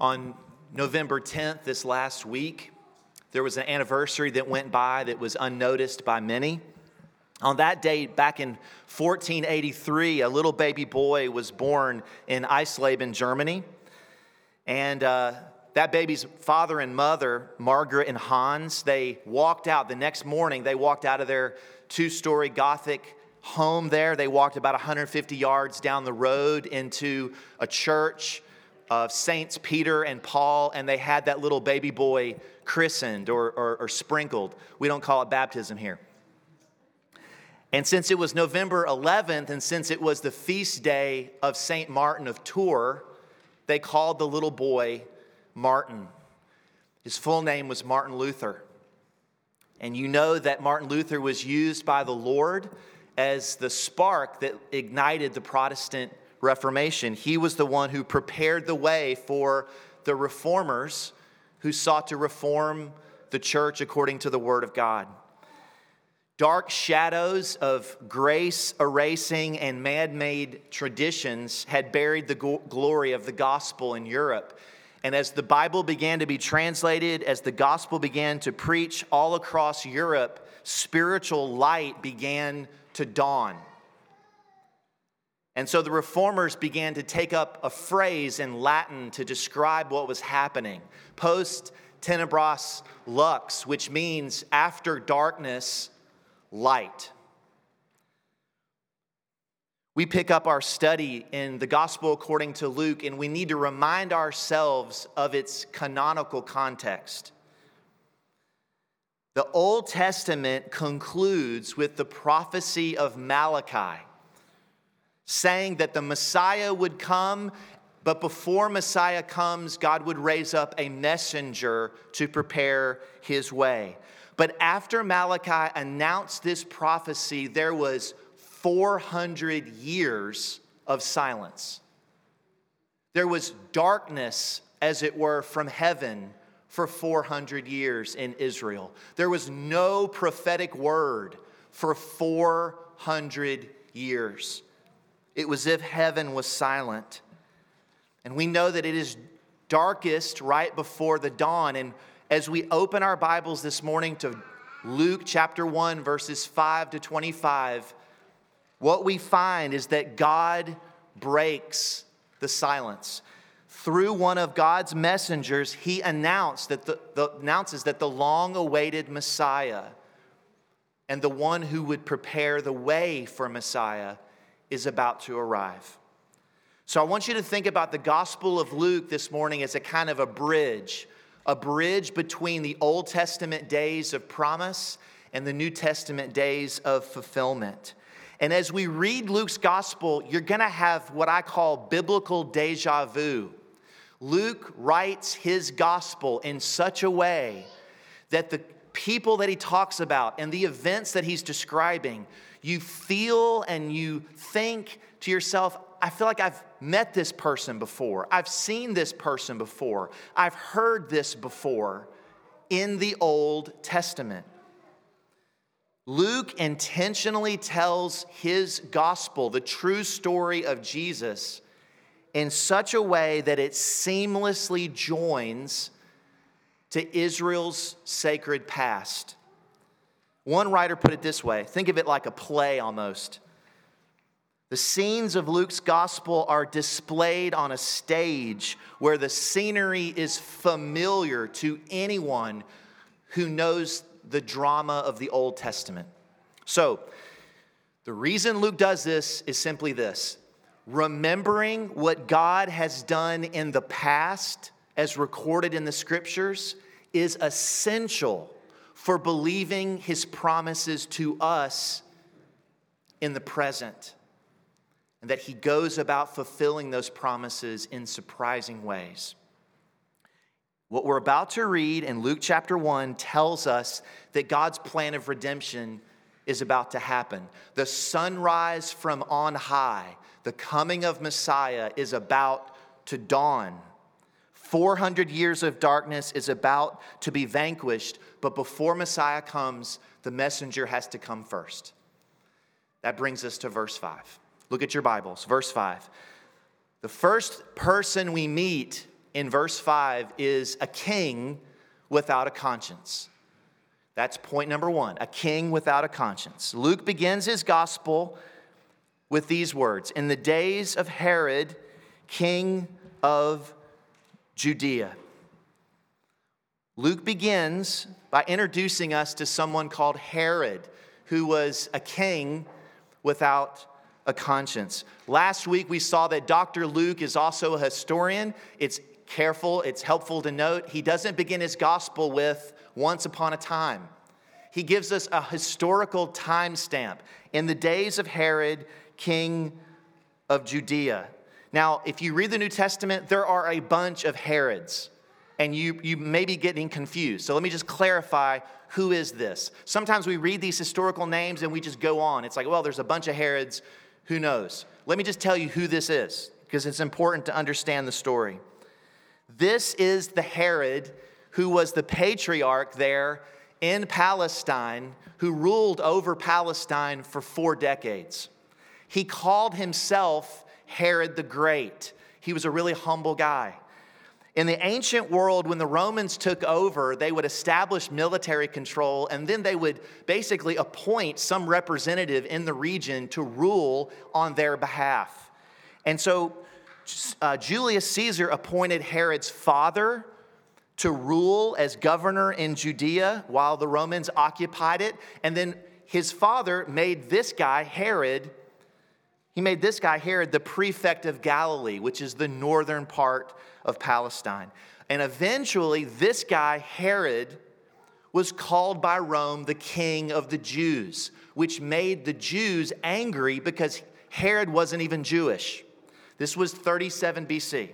On November 10th, this last week, there was an anniversary that went by that was unnoticed by many. On that date, back in 1483, a little baby boy was born in Eisleben, Germany. And uh, that baby's father and mother, Margaret and Hans, they walked out the next morning. They walked out of their two story Gothic home there. They walked about 150 yards down the road into a church of Saints Peter and Paul, and they had that little baby boy christened or, or, or sprinkled. We don't call it baptism here. And since it was November 11th, and since it was the feast day of St. Martin of Tours, they called the little boy Martin. His full name was Martin Luther. And you know that Martin Luther was used by the Lord as the spark that ignited the Protestant Reformation. He was the one who prepared the way for the reformers who sought to reform the church according to the Word of God. Dark shadows of grace erasing and man made traditions had buried the glory of the gospel in Europe. And as the Bible began to be translated, as the gospel began to preach all across Europe, spiritual light began to dawn. And so the reformers began to take up a phrase in Latin to describe what was happening post tenebras lux, which means after darkness, light. We pick up our study in the gospel according to Luke, and we need to remind ourselves of its canonical context. The Old Testament concludes with the prophecy of Malachi, saying that the Messiah would come, but before Messiah comes, God would raise up a messenger to prepare his way. But after Malachi announced this prophecy, there was 400 years of silence. There was darkness, as it were, from heaven for 400 years in Israel. There was no prophetic word for 400 years. It was as if heaven was silent. And we know that it is darkest right before the dawn. And as we open our Bibles this morning to Luke chapter 1, verses 5 to 25, what we find is that God breaks the silence. Through one of God's messengers, he announced that the, the, announces that the long awaited Messiah and the one who would prepare the way for Messiah is about to arrive. So I want you to think about the Gospel of Luke this morning as a kind of a bridge, a bridge between the Old Testament days of promise and the New Testament days of fulfillment. And as we read Luke's gospel, you're going to have what I call biblical deja vu. Luke writes his gospel in such a way that the people that he talks about and the events that he's describing, you feel and you think to yourself, I feel like I've met this person before. I've seen this person before. I've heard this before in the Old Testament. Luke intentionally tells his gospel, the true story of Jesus, in such a way that it seamlessly joins to Israel's sacred past. One writer put it this way think of it like a play almost. The scenes of Luke's gospel are displayed on a stage where the scenery is familiar to anyone who knows the drama of the Old Testament. So, the reason Luke does this is simply this remembering what God has done in the past, as recorded in the scriptures, is essential for believing his promises to us in the present. And that he goes about fulfilling those promises in surprising ways. What we're about to read in Luke chapter 1 tells us that God's plan of redemption is about to happen. The sunrise from on high, the coming of Messiah, is about to dawn. 400 years of darkness is about to be vanquished, but before Messiah comes, the messenger has to come first. That brings us to verse 5. Look at your Bibles. Verse 5. The first person we meet in verse 5 is a king without a conscience. That's point number one a king without a conscience. Luke begins his gospel with these words In the days of Herod, king of Judea. Luke begins by introducing us to someone called Herod, who was a king without a conscience. Last week we saw that Dr. Luke is also a historian. It's careful, it's helpful to note he doesn't begin his gospel with once upon a time. He gives us a historical timestamp in the days of Herod, king of Judea. Now, if you read the New Testament, there are a bunch of Herods, and you, you may be getting confused. So let me just clarify who is this? Sometimes we read these historical names and we just go on. It's like, well, there's a bunch of Herods, who knows? Let me just tell you who this is, because it's important to understand the story. This is the Herod who was the patriarch there in Palestine, who ruled over Palestine for four decades. He called himself Herod the Great. He was a really humble guy. In the ancient world, when the Romans took over, they would establish military control and then they would basically appoint some representative in the region to rule on their behalf. And so uh, Julius Caesar appointed Herod's father to rule as governor in Judea while the Romans occupied it. And then his father made this guy, Herod, he made this guy, Herod, the prefect of Galilee, which is the northern part of Palestine. And eventually, this guy, Herod, was called by Rome the king of the Jews, which made the Jews angry because Herod wasn't even Jewish. This was 37 BC.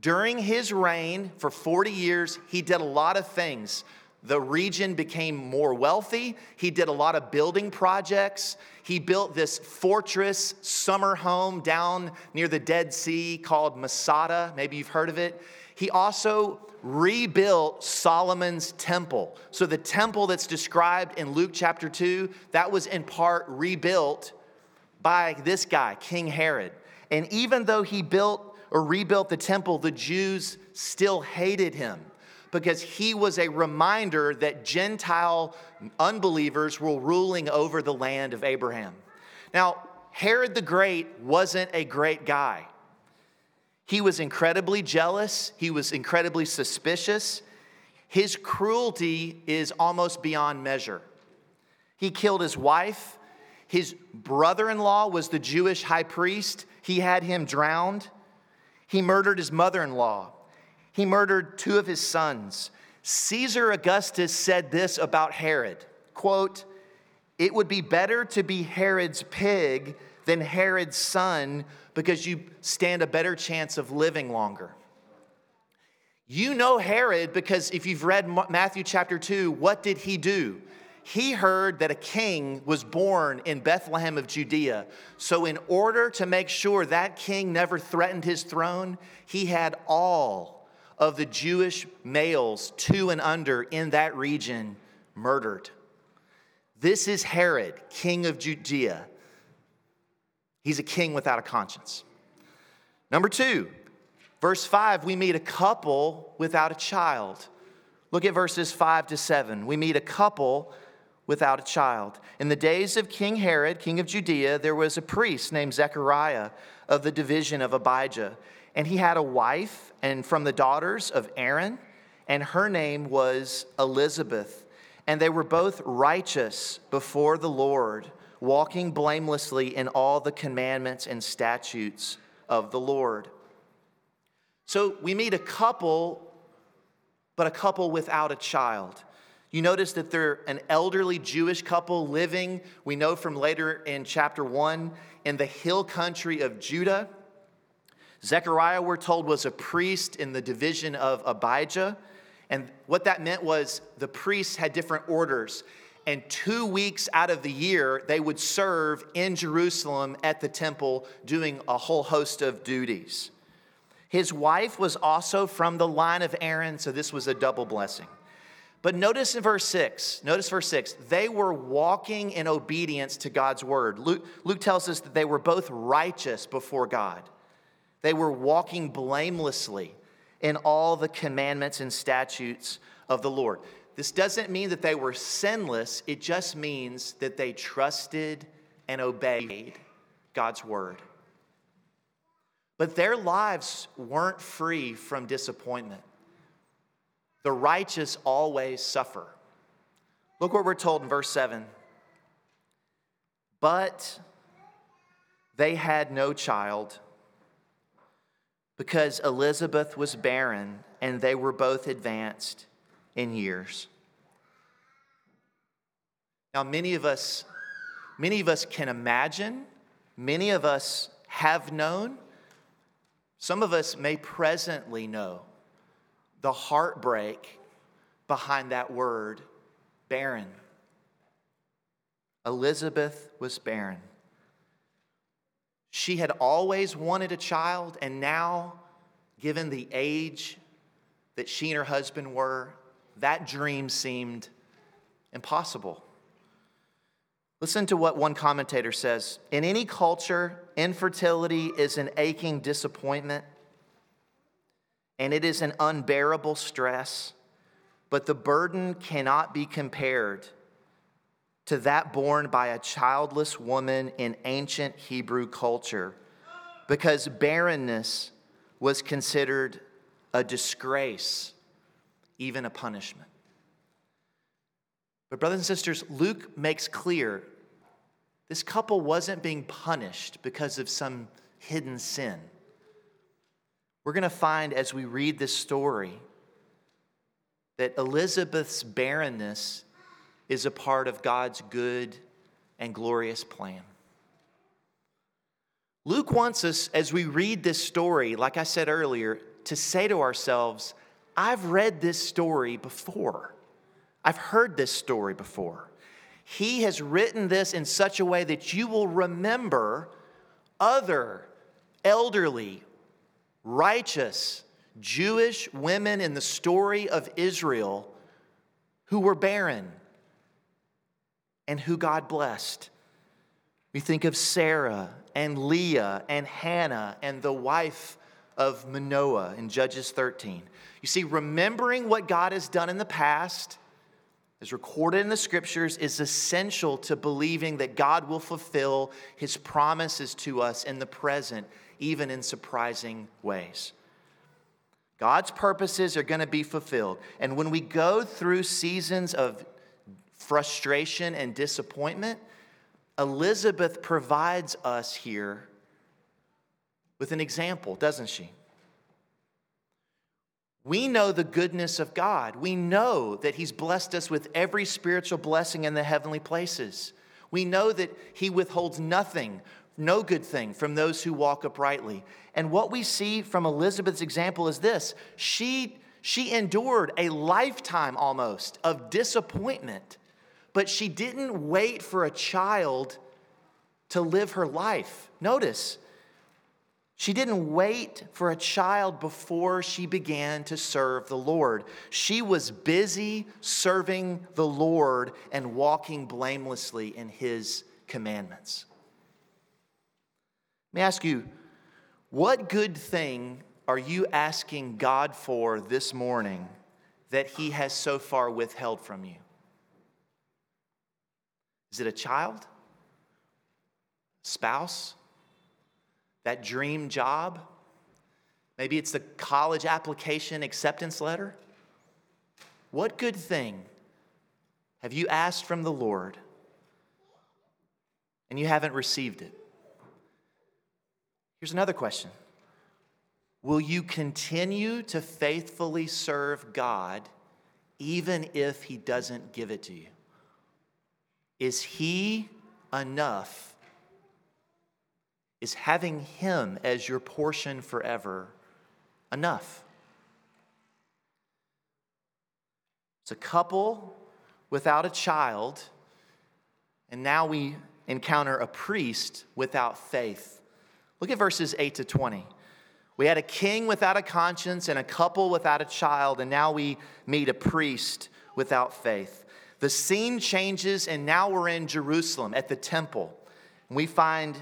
During his reign for 40 years, he did a lot of things. The region became more wealthy. He did a lot of building projects. He built this fortress summer home down near the Dead Sea called Masada. Maybe you've heard of it. He also rebuilt Solomon's temple. So the temple that's described in Luke chapter 2, that was in part rebuilt by this guy, King Herod. And even though he built or rebuilt the temple, the Jews still hated him because he was a reminder that Gentile unbelievers were ruling over the land of Abraham. Now, Herod the Great wasn't a great guy. He was incredibly jealous, he was incredibly suspicious. His cruelty is almost beyond measure. He killed his wife. His brother in law was the Jewish high priest. He had him drowned. He murdered his mother in law. He murdered two of his sons. Caesar Augustus said this about Herod quote, It would be better to be Herod's pig than Herod's son because you stand a better chance of living longer. You know Herod because if you've read Matthew chapter 2, what did he do? He heard that a king was born in Bethlehem of Judea. So, in order to make sure that king never threatened his throne, he had all of the Jewish males two and under in that region murdered. This is Herod, king of Judea. He's a king without a conscience. Number two, verse five, we meet a couple without a child. Look at verses five to seven. We meet a couple without a child. In the days of King Herod, king of Judea, there was a priest named Zechariah of the division of Abijah. And he had a wife, and from the daughters of Aaron, and her name was Elizabeth. And they were both righteous before the Lord, walking blamelessly in all the commandments and statutes of the Lord. So we meet a couple, but a couple without a child. You notice that they're an elderly Jewish couple living, we know from later in chapter one, in the hill country of Judah. Zechariah, we're told, was a priest in the division of Abijah. And what that meant was the priests had different orders. And two weeks out of the year, they would serve in Jerusalem at the temple, doing a whole host of duties. His wife was also from the line of Aaron, so this was a double blessing. But notice in verse 6, notice verse 6, they were walking in obedience to God's word. Luke, Luke tells us that they were both righteous before God. They were walking blamelessly in all the commandments and statutes of the Lord. This doesn't mean that they were sinless, it just means that they trusted and obeyed God's word. But their lives weren't free from disappointment. The righteous always suffer. Look what we're told in verse 7. But they had no child because Elizabeth was barren and they were both advanced in years. Now, many of us, many of us can imagine, many of us have known, some of us may presently know the heartbreak behind that word, barren. Elizabeth was barren. She had always wanted a child, and now, given the age that she and her husband were, that dream seemed impossible. Listen to what one commentator says In any culture, infertility is an aching disappointment and it is an unbearable stress, but the burden cannot be compared to that borne by a childless woman in ancient Hebrew culture because barrenness was considered a disgrace, even a punishment. But, brothers and sisters, Luke makes clear this couple wasn't being punished because of some hidden sin. We're going to find as we read this story that Elizabeth's barrenness is a part of God's good and glorious plan. Luke wants us, as we read this story, like I said earlier, to say to ourselves, I've read this story before. I've heard this story before. He has written this in such a way that you will remember other elderly, righteous, Jewish women in the story of Israel who were barren and who God blessed. We think of Sarah and Leah and Hannah and the wife of Manoah in Judges 13. You see, remembering what God has done in the past, as recorded in the scriptures, is essential to believing that God will fulfill his promises to us in the present, even in surprising ways. God's purposes are going to be fulfilled. And when we go through seasons of frustration and disappointment, Elizabeth provides us here with an example, doesn't she? We know the goodness of God. We know that He's blessed us with every spiritual blessing in the heavenly places. We know that He withholds nothing, no good thing, from those who walk uprightly. And what we see from Elizabeth's example is this she, she endured a lifetime almost of disappointment but she didn't wait for a child to live her life. Notice, she didn't wait for a child before she began to serve the Lord. She was busy serving the Lord and walking blamelessly in his commandments. Let me ask you, what good thing are you asking God for this morning that he has so far withheld from you? Is it a child? Spouse? That dream job? Maybe it's the college application acceptance letter? What good thing have you asked from the Lord and you haven't received it? Here's another question Will you continue to faithfully serve God even if He doesn't give it to you? Is He enough? Is having Him as your portion forever enough? It's a couple without a child, and now we encounter a priest without faith. Look at verses 8 to 20. We had a king without a conscience and a couple without a child, and now we meet a priest without faith. The scene changes, and now we're in Jerusalem at the temple. We find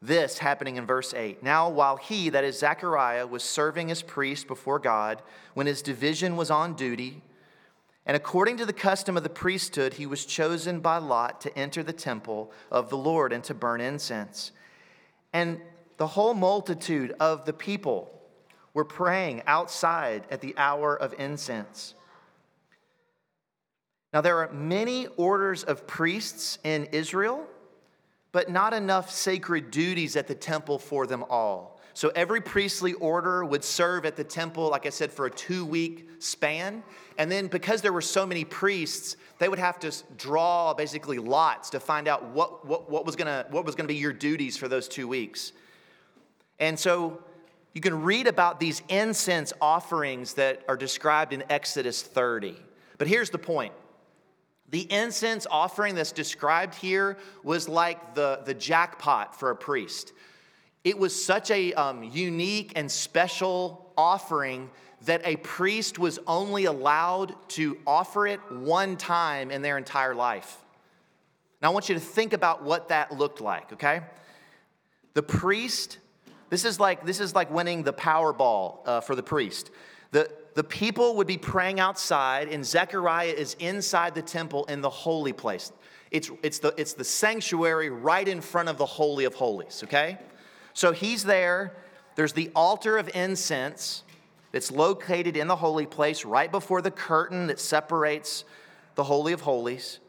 this happening in verse 8. Now, while he, that is Zechariah, was serving as priest before God, when his division was on duty, and according to the custom of the priesthood, he was chosen by Lot to enter the temple of the Lord and to burn incense. And the whole multitude of the people were praying outside at the hour of incense. Now, there are many orders of priests in Israel but not enough sacred duties at the temple for them all. So every priestly order would serve at the temple, like I said, for a two week span. And then because there were so many priests, they would have to draw basically lots to find out what, what, what was was gonna be your duties for those two weeks. And so you can read about these incense offerings that are described in Exodus 30. But here's the point the incense offering that's described here was like the, the jackpot for a priest. It was such a um, unique and special offering that a priest was only allowed to offer it one time in their entire life. Now, I want you to think about what that looked like, okay? The priest, this is like, this is like winning the Powerball uh, for the priest. The, the people would be praying outside, and Zechariah is inside the temple in the holy place. It's, it's, the, it's the sanctuary right in front of the Holy of Holies, okay? So he's there. There's the altar of incense that's located in the holy place right before the curtain that separates the Holy of Holies.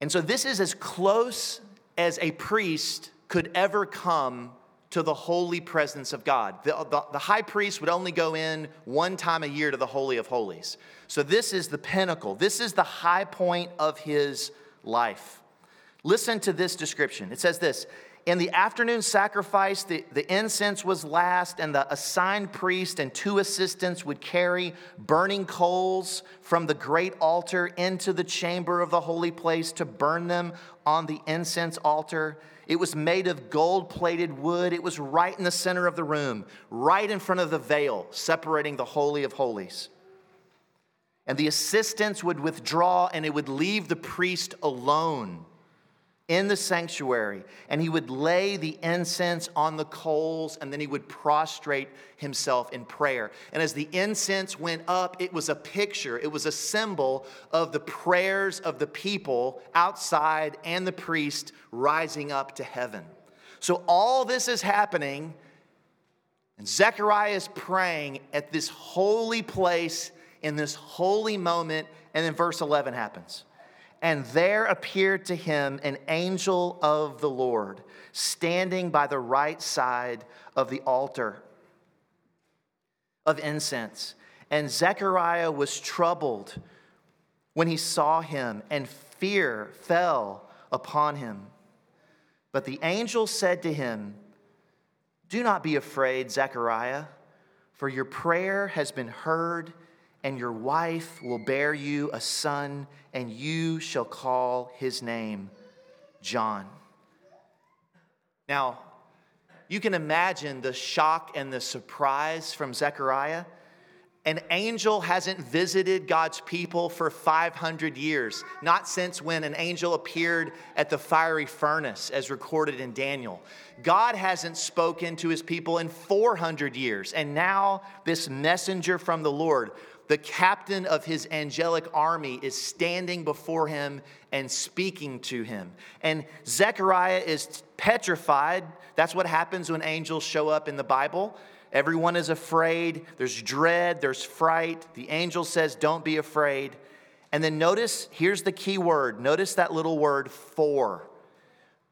And so this is as close as a priest could ever come to the holy presence of God. The, the, the, high priest would only go in one time a year to the Holy of Holies. So, this is the pinnacle. This is the high point of his life. Listen to this description. It says this In the afternoon sacrifice, the, the incense was last, and the assigned priest and two assistants would carry burning coals from the great altar into the chamber of the holy place to burn them on the incense altar. It was made of gold plated wood. It was right in the center of the room, right in front of the veil separating the Holy of Holies. And the assistants would withdraw and it would leave the priest alone in the sanctuary, and he would lay the incense on the coals, and then he would prostrate himself in prayer. And as the incense went up, it was a picture, it was a symbol of the prayers of the people outside and the priest rising up to heaven. So all this is happening, and Zechariah is praying at this holy place in this holy moment, and then verse 11 happens. And there appeared to him an angel of the Lord standing by the right side of the altar of incense. And Zechariah was troubled when he saw him, and fear fell upon him. But the angel said to him, Do not be afraid, Zechariah, for your prayer has been heard and your wife will bear you a son, and you shall call his name John. Now, you can imagine the shock and the surprise from Zechariah. An angel hasn't visited God's people for 500 years, not since when an angel appeared at the fiery furnace, as recorded in Daniel. God hasn't spoken to his people in 400 years, and now this messenger from the Lord the captain of his angelic army is standing before him and speaking to him. And Zechariah is petrified. That's what happens when angels show up in the Bible. Everyone is afraid. There's dread, there's fright. The angel says, Don't be afraid. And then notice, here's the key word. Notice that little word, for.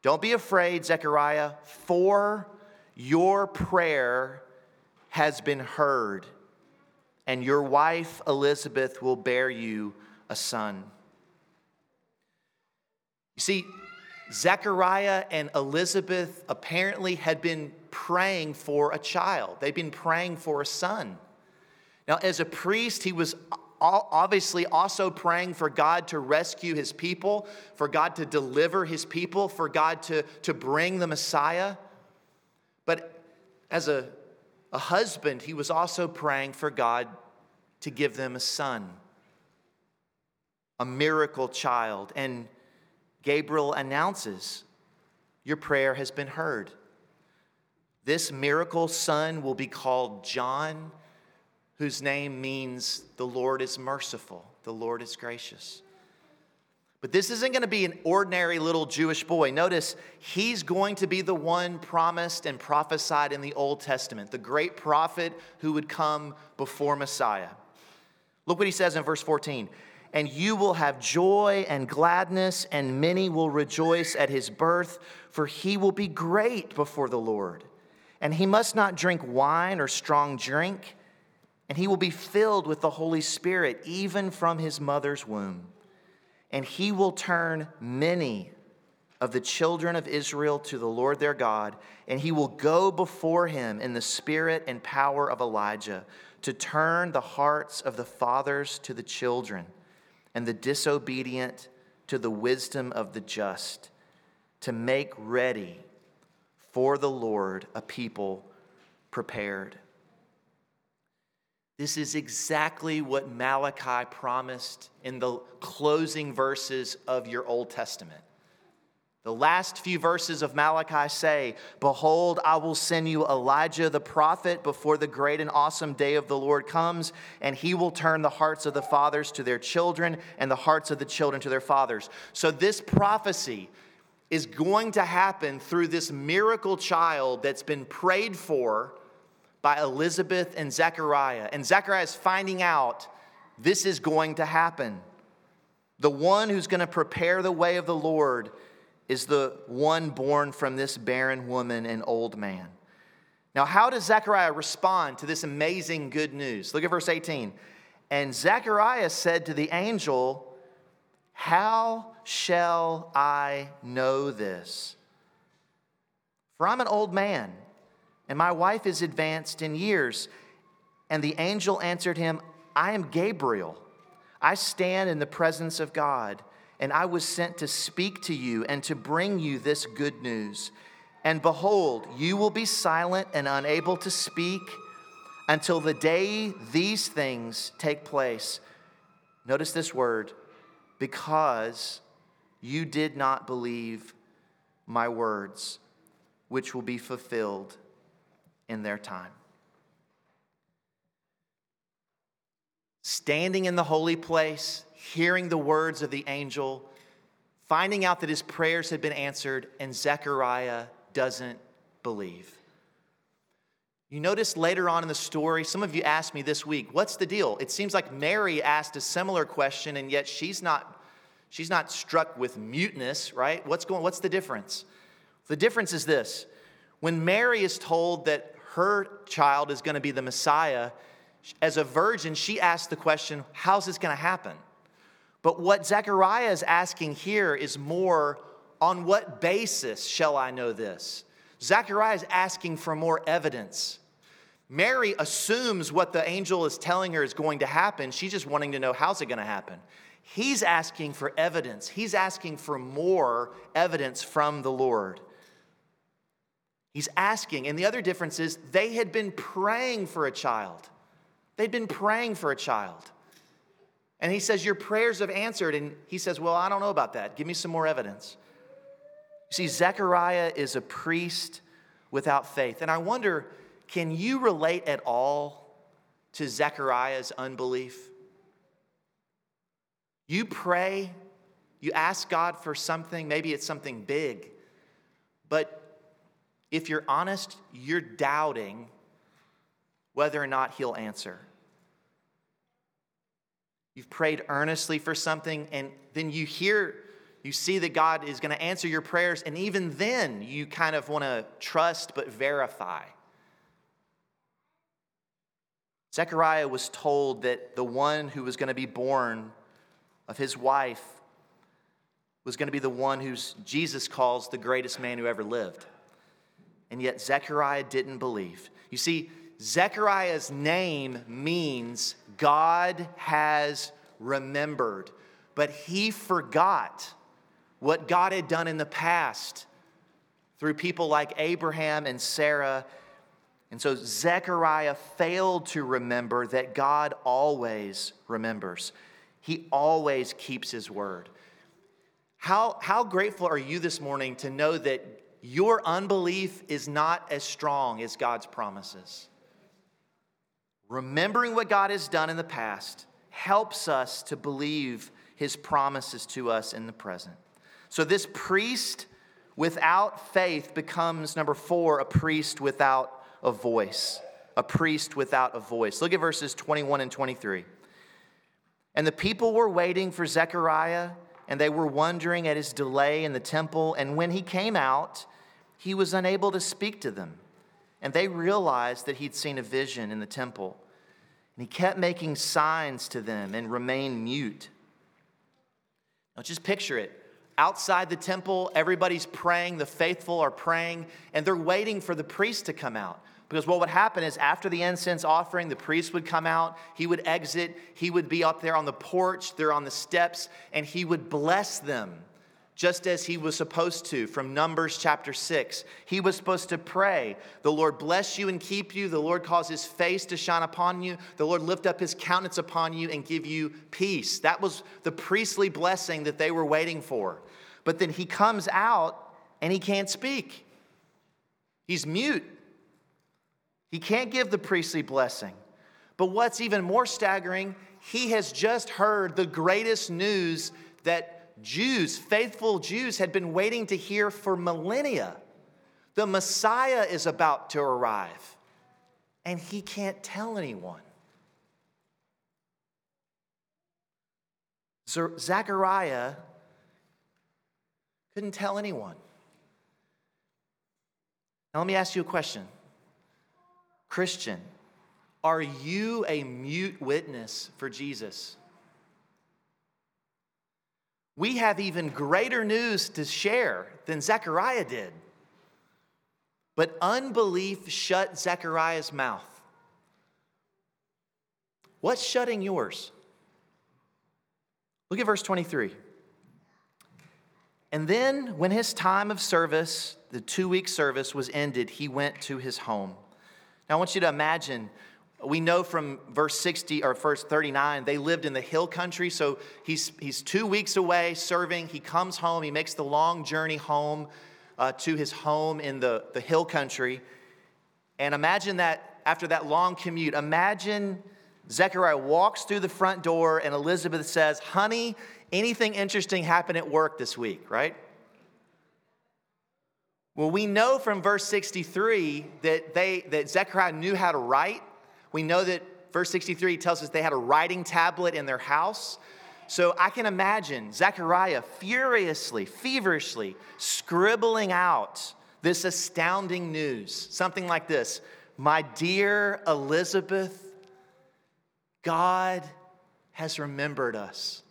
Don't be afraid, Zechariah, for your prayer has been heard and your wife Elizabeth will bear you a son. You see, Zechariah and Elizabeth apparently had been praying for a child, they'd been praying for a son. Now, as a priest, he was obviously also praying for God to rescue his people, for God to deliver his people, for God to, to bring the Messiah. But as a a husband, he was also praying for God to give them a son, a miracle child. And Gabriel announces Your prayer has been heard. This miracle son will be called John, whose name means the Lord is merciful, the Lord is gracious. But this isn't going to be an ordinary little Jewish boy. Notice, he's going to be the one promised and prophesied in the Old Testament, the great prophet who would come before Messiah. Look what he says in verse 14. And you will have joy and gladness, and many will rejoice at his birth, for he will be great before the Lord. And he must not drink wine or strong drink, and he will be filled with the Holy Spirit, even from his mother's womb and he will turn many of the children of Israel to the Lord their God, and he will go before him in the spirit and power of Elijah to turn the hearts of the fathers to the children and the disobedient to the wisdom of the just, to make ready for the Lord a people prepared. This is exactly what Malachi promised in the closing verses of your Old Testament. The last few verses of Malachi say, Behold, I will send you Elijah the prophet before the great and awesome day of the Lord comes, and he will turn the hearts of the fathers to their children and the hearts of the children to their fathers. So, this prophecy is going to happen through this miracle child that's been prayed for by Elizabeth and Zechariah. And Zechariah is finding out this is going to happen. The one who's going to prepare the way of the Lord is the one born from this barren woman and old man. Now, how does Zechariah respond to this amazing good news? Look at verse 18. And Zechariah said to the angel, How shall I know this? For I'm an old man and my wife is advanced in years. And the angel answered him, I am Gabriel. I stand in the presence of God, and I was sent to speak to you and to bring you this good news. And behold, you will be silent and unable to speak until the day these things take place. Notice this word because you did not believe my words, which will be fulfilled in their time. Standing in the holy place, hearing the words of the angel, finding out that his prayers had been answered, and Zechariah doesn't believe. You notice later on in the story, some of you asked me this week, what's the deal? It seems like Mary asked a similar question, and yet she's not, she's not struck with muteness, right? What's going, what's the difference? The difference is this. When Mary is told that her child is going to be the Messiah, as a virgin, she asked the question, How's this going to happen? But what Zechariah is asking here is more on what basis shall I know this? Zechariah is asking for more evidence. Mary assumes what the angel is telling her is going to happen. She's just wanting to know how's it going to happen. He's asking for evidence. He's asking for more evidence from the Lord. He's asking. And the other difference is they had been praying for a child. They'd been praying for a child. And he says, Your prayers have answered. And he says, Well, I don't know about that. Give me some more evidence. You see, Zechariah is a priest without faith. And I wonder, can you relate at all to Zechariah's unbelief? You pray, you ask God for something, maybe it's something big, but if you're honest, you're doubting whether or not he'll answer. You've prayed earnestly for something, and then you hear, you see that God is going to answer your prayers, and even then you kind of want to trust but verify. Zechariah was told that the one who was going to be born of his wife was going to be the one who's Jesus calls the greatest man who ever lived and yet Zechariah didn't believe. You see, Zechariah's name means God has remembered, but he forgot what God had done in the past through people like Abraham and Sarah. And so Zechariah failed to remember that God always remembers. He always keeps his word. How, how grateful are you this morning to know that your unbelief is not as strong as God's promises. Remembering what God has done in the past helps us to believe his promises to us in the present. So, this priest without faith becomes, number four, a priest without a voice. A priest without a voice. Look at verses 21 and 23. And the people were waiting for Zechariah, and they were wondering at his delay in the temple. And when he came out, he was unable to speak to them. And they realized that he'd seen a vision in the temple. And he kept making signs to them and remained mute. Now just picture it. Outside the temple, everybody's praying, the faithful are praying, and they're waiting for the priest to come out. Because what would happen is after the incense offering, the priest would come out, he would exit, he would be up there on the porch, they're on the steps, and he would bless them just as he was supposed to from Numbers chapter 6. He was supposed to pray, The Lord bless you and keep you. The Lord cause his face to shine upon you. The Lord lift up his countenance upon you and give you peace. That was the priestly blessing that they were waiting for. But then he comes out and he can't speak, he's mute. He can't give the priestly blessing. But what's even more staggering, he has just heard the greatest news that Jews, faithful Jews, had been waiting to hear for millennia. The Messiah is about to arrive, and he can't tell anyone. Zechariah couldn't tell anyone. Now, let me ask you a question Christian, are you a mute witness for Jesus? We have even greater news to share than Zechariah did. But unbelief shut Zechariah's mouth. What's shutting yours? Look at verse 23. And then, when his time of service, the two week service, was ended, he went to his home. Now, I want you to imagine, we know from verse 60 or verse 39, they lived in the hill country. So he's, he's two weeks away serving. He comes home. He makes the long journey home uh, to his home in the, the hill country. And imagine that after that long commute, imagine Zechariah walks through the front door and Elizabeth says, Honey, anything interesting happened at work this week, right? Well, we know from verse 63 that, they, that Zechariah knew how to write. We know that verse 63 tells us they had a writing tablet in their house. So I can imagine Zechariah furiously, feverishly scribbling out this astounding news. Something like this My dear Elizabeth, God has remembered us.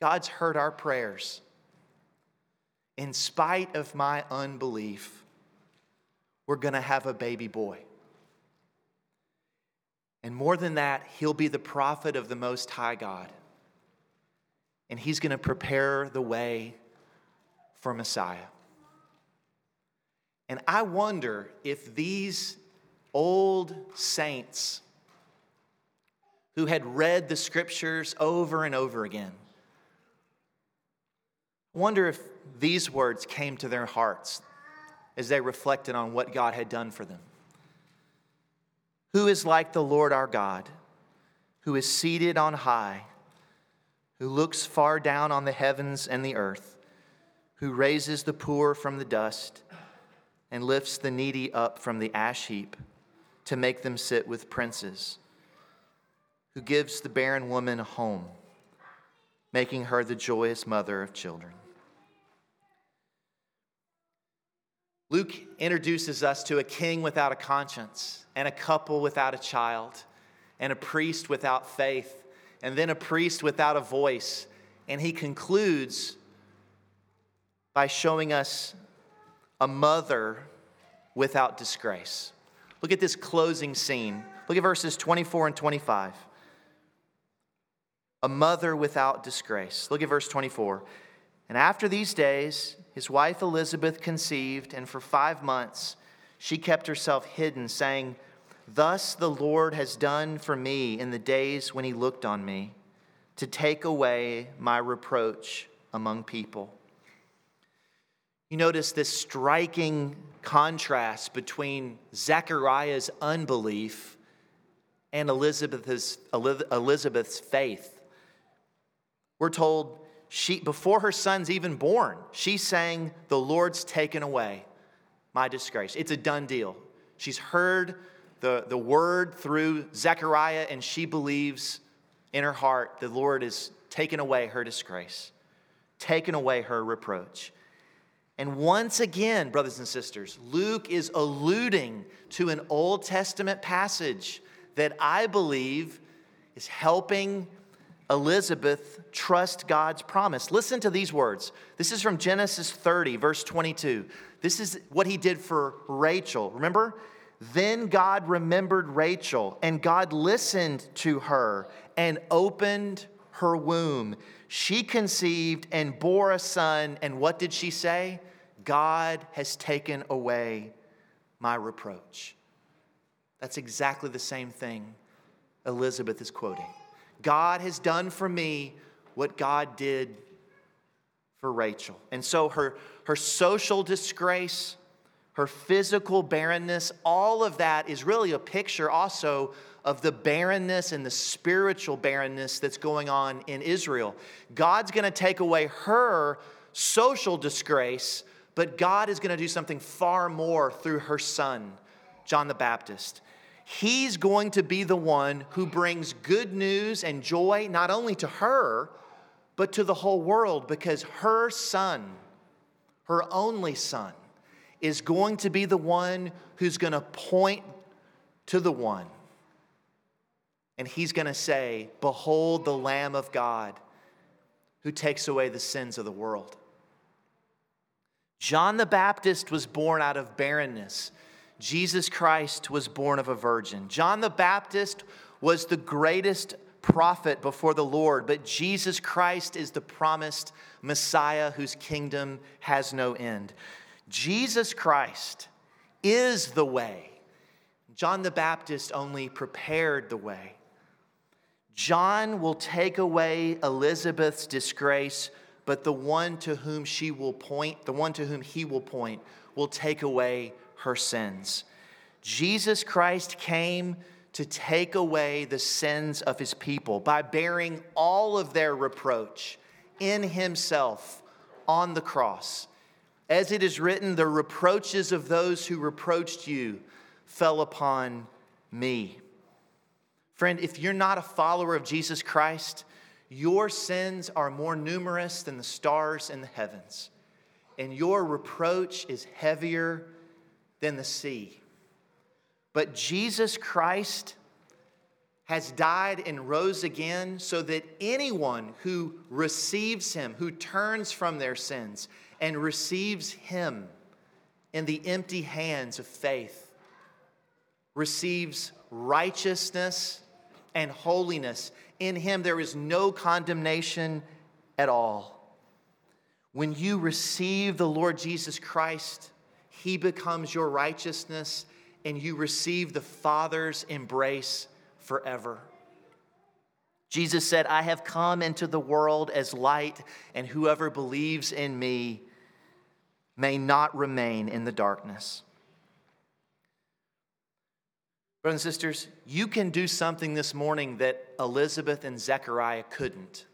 God's heard our prayers in spite of my unbelief, we're going to have a baby boy. And more than that, he'll be the prophet of the Most High God. And he's going to prepare the way for Messiah. And I wonder if these old saints who had read the scriptures over and over again, wonder if these words came to their hearts as they reflected on what God had done for them. Who is like the Lord our God, who is seated on high, who looks far down on the heavens and the earth, who raises the poor from the dust and lifts the needy up from the ash heap to make them sit with princes, who gives the barren woman a home, making her the joyous mother of children. Luke introduces us to a king without a conscience, and a couple without a child, and a priest without faith, and then a priest without a voice. And he concludes by showing us a mother without disgrace. Look at this closing scene. Look at verses 24 and 25. A mother without disgrace. Look at verse 24. And after these days, his wife Elizabeth conceived, and for five months she kept herself hidden, saying, Thus the Lord has done for me in the days when he looked on me, to take away my reproach among people. You notice this striking contrast between Zechariah's unbelief and Elizabeth's, Elizabeth's faith. We're told she, before her son's even born, she's saying, The Lord's taken away my disgrace. It's a done deal. She's heard the, the word through Zechariah, and she believes in her heart the Lord has taken away her disgrace, taken away her reproach. And once again, brothers and sisters, Luke is alluding to an Old Testament passage that I believe is helping Elizabeth trust God's promise. Listen to these words. This is from Genesis 30, verse 22. This is what he did for Rachel. Remember? Then God remembered Rachel, and God listened to her and opened her womb. She conceived and bore a son, and what did she say? God has taken away my reproach. That's exactly the same thing Elizabeth is quoting. God has done for me what God did for Rachel. And so her, her social disgrace, her physical barrenness, all of that is really a picture also of the barrenness and the spiritual barrenness that's going on in Israel. God's going to take away her social disgrace, but God is going to do something far more through her son, John the Baptist. He's going to be the one who brings good news and joy not only to her, but to the whole world because her son, her only son, is going to be the one who's going to point to the one. And he's going to say, Behold the Lamb of God who takes away the sins of the world. John the Baptist was born out of barrenness. Jesus Christ was born of a virgin. John the Baptist was the greatest prophet before the Lord, but Jesus Christ is the promised Messiah whose kingdom has no end. Jesus Christ is the way. John the Baptist only prepared the way. John will take away Elizabeth's disgrace, but the one to whom she will point, the one to whom he will point, will take away her sins. Jesus Christ came to take away the sins of his people by bearing all of their reproach in himself on the cross. As it is written, the reproaches of those who reproached you fell upon me. Friend, if you're not a follower of Jesus Christ, your sins are more numerous than the stars in the heavens, and your reproach is heavier than the sea. But Jesus Christ has died and rose again so that anyone who receives him, who turns from their sins and receives him in the empty hands of faith, receives righteousness and holiness. In him there is no condemnation at all. When you receive the Lord Jesus Christ, he becomes your righteousness, and you receive the Father's embrace forever. Jesus said, I have come into the world as light, and whoever believes in me may not remain in the darkness. Brothers and sisters, you can do something this morning that Elizabeth and Zechariah couldn't.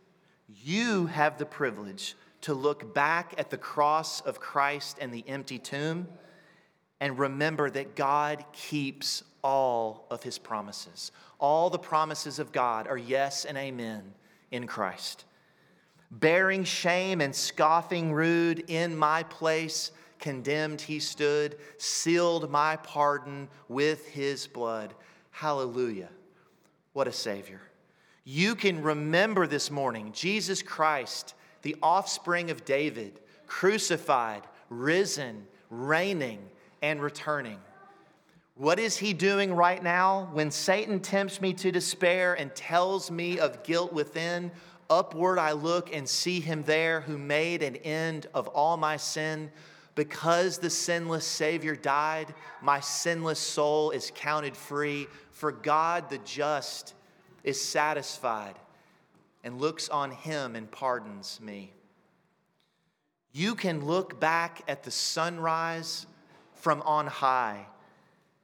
You have the privilege to look back at the cross of Christ and the empty tomb and remember that God keeps all of his promises. All the promises of God are yes and amen in Christ. Bearing shame and scoffing rude in my place, condemned he stood, sealed my pardon with his blood. Hallelujah. What a Savior. You can remember this morning Jesus Christ the offspring of David, crucified, risen, reigning, and returning. What is he doing right now? When Satan tempts me to despair and tells me of guilt within, upward I look and see him there who made an end of all my sin. Because the sinless Savior died, my sinless soul is counted free. For God the just is satisfied and looks on him and pardons me. you can look back at the sunrise from on high,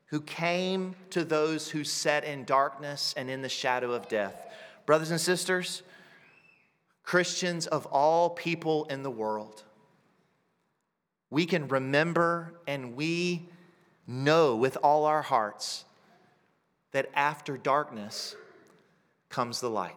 who came to those who sat in darkness and in the shadow of death. Brothers and sisters, Christians of all people in the world, we can remember and we know with all our hearts that after darkness comes the light.